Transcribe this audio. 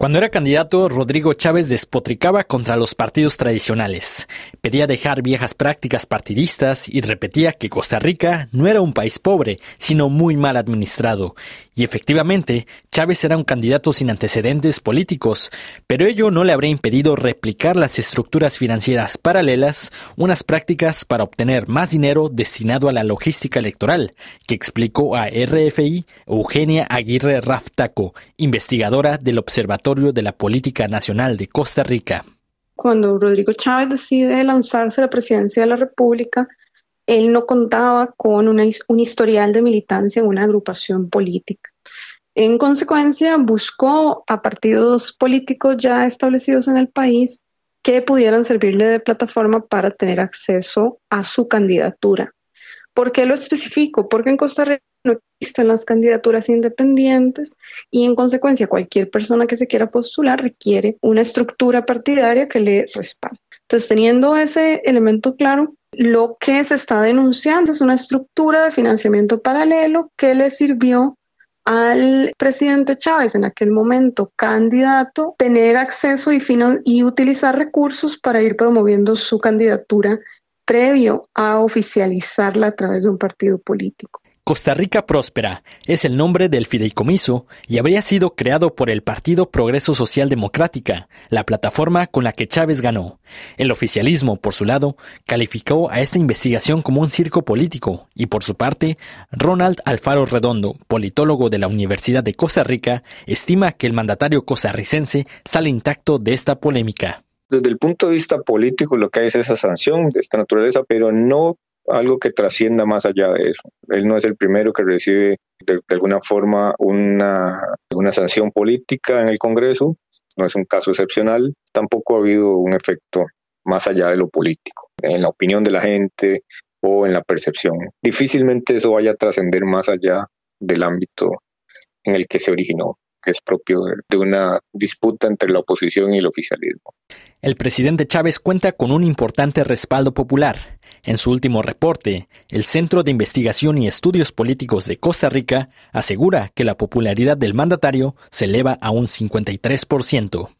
Cuando era candidato, Rodrigo Chávez despotricaba contra los partidos tradicionales, pedía dejar viejas prácticas partidistas y repetía que Costa Rica no era un país pobre, sino muy mal administrado. Y efectivamente, Chávez era un candidato sin antecedentes políticos, pero ello no le habría impedido replicar las estructuras financieras paralelas, unas prácticas para obtener más dinero destinado a la logística electoral, que explicó a RFI Eugenia Aguirre Raftaco, investigadora del Observatorio de la Política Nacional de Costa Rica. Cuando Rodrigo Chávez decide lanzarse a la presidencia de la República, él no contaba con un historial de militancia en una agrupación política. En consecuencia, buscó a partidos políticos ya establecidos en el país que pudieran servirle de plataforma para tener acceso a su candidatura. ¿Por qué lo especifico? Porque en Costa Rica no existen las candidaturas independientes y en consecuencia cualquier persona que se quiera postular requiere una estructura partidaria que le respalde. Entonces, teniendo ese elemento claro, lo que se está denunciando es una estructura de financiamiento paralelo que le sirvió al presidente Chávez, en aquel momento candidato, tener acceso y, y utilizar recursos para ir promoviendo su candidatura previo a oficializarla a través de un partido político. Costa Rica Próspera es el nombre del fideicomiso y habría sido creado por el Partido Progreso Social Democrática, la plataforma con la que Chávez ganó. El oficialismo, por su lado, calificó a esta investigación como un circo político y, por su parte, Ronald Alfaro Redondo, politólogo de la Universidad de Costa Rica, estima que el mandatario costarricense sale intacto de esta polémica desde el punto de vista político lo que hay es esa sanción de esta naturaleza, pero no algo que trascienda más allá de eso. Él no es el primero que recibe de, alguna forma una, una sanción política en el Congreso, no es un caso excepcional, tampoco ha habido un efecto más allá de lo político, en la opinión de la gente o en la percepción. Difícilmente eso vaya a trascender más allá del ámbito en el que se originó que es propio de una disputa entre la oposición y el oficialismo. El presidente Chávez cuenta con un importante respaldo popular. En su último reporte, el Centro de Investigación y Estudios Políticos de Costa Rica asegura que la popularidad del mandatario se eleva a un 53%.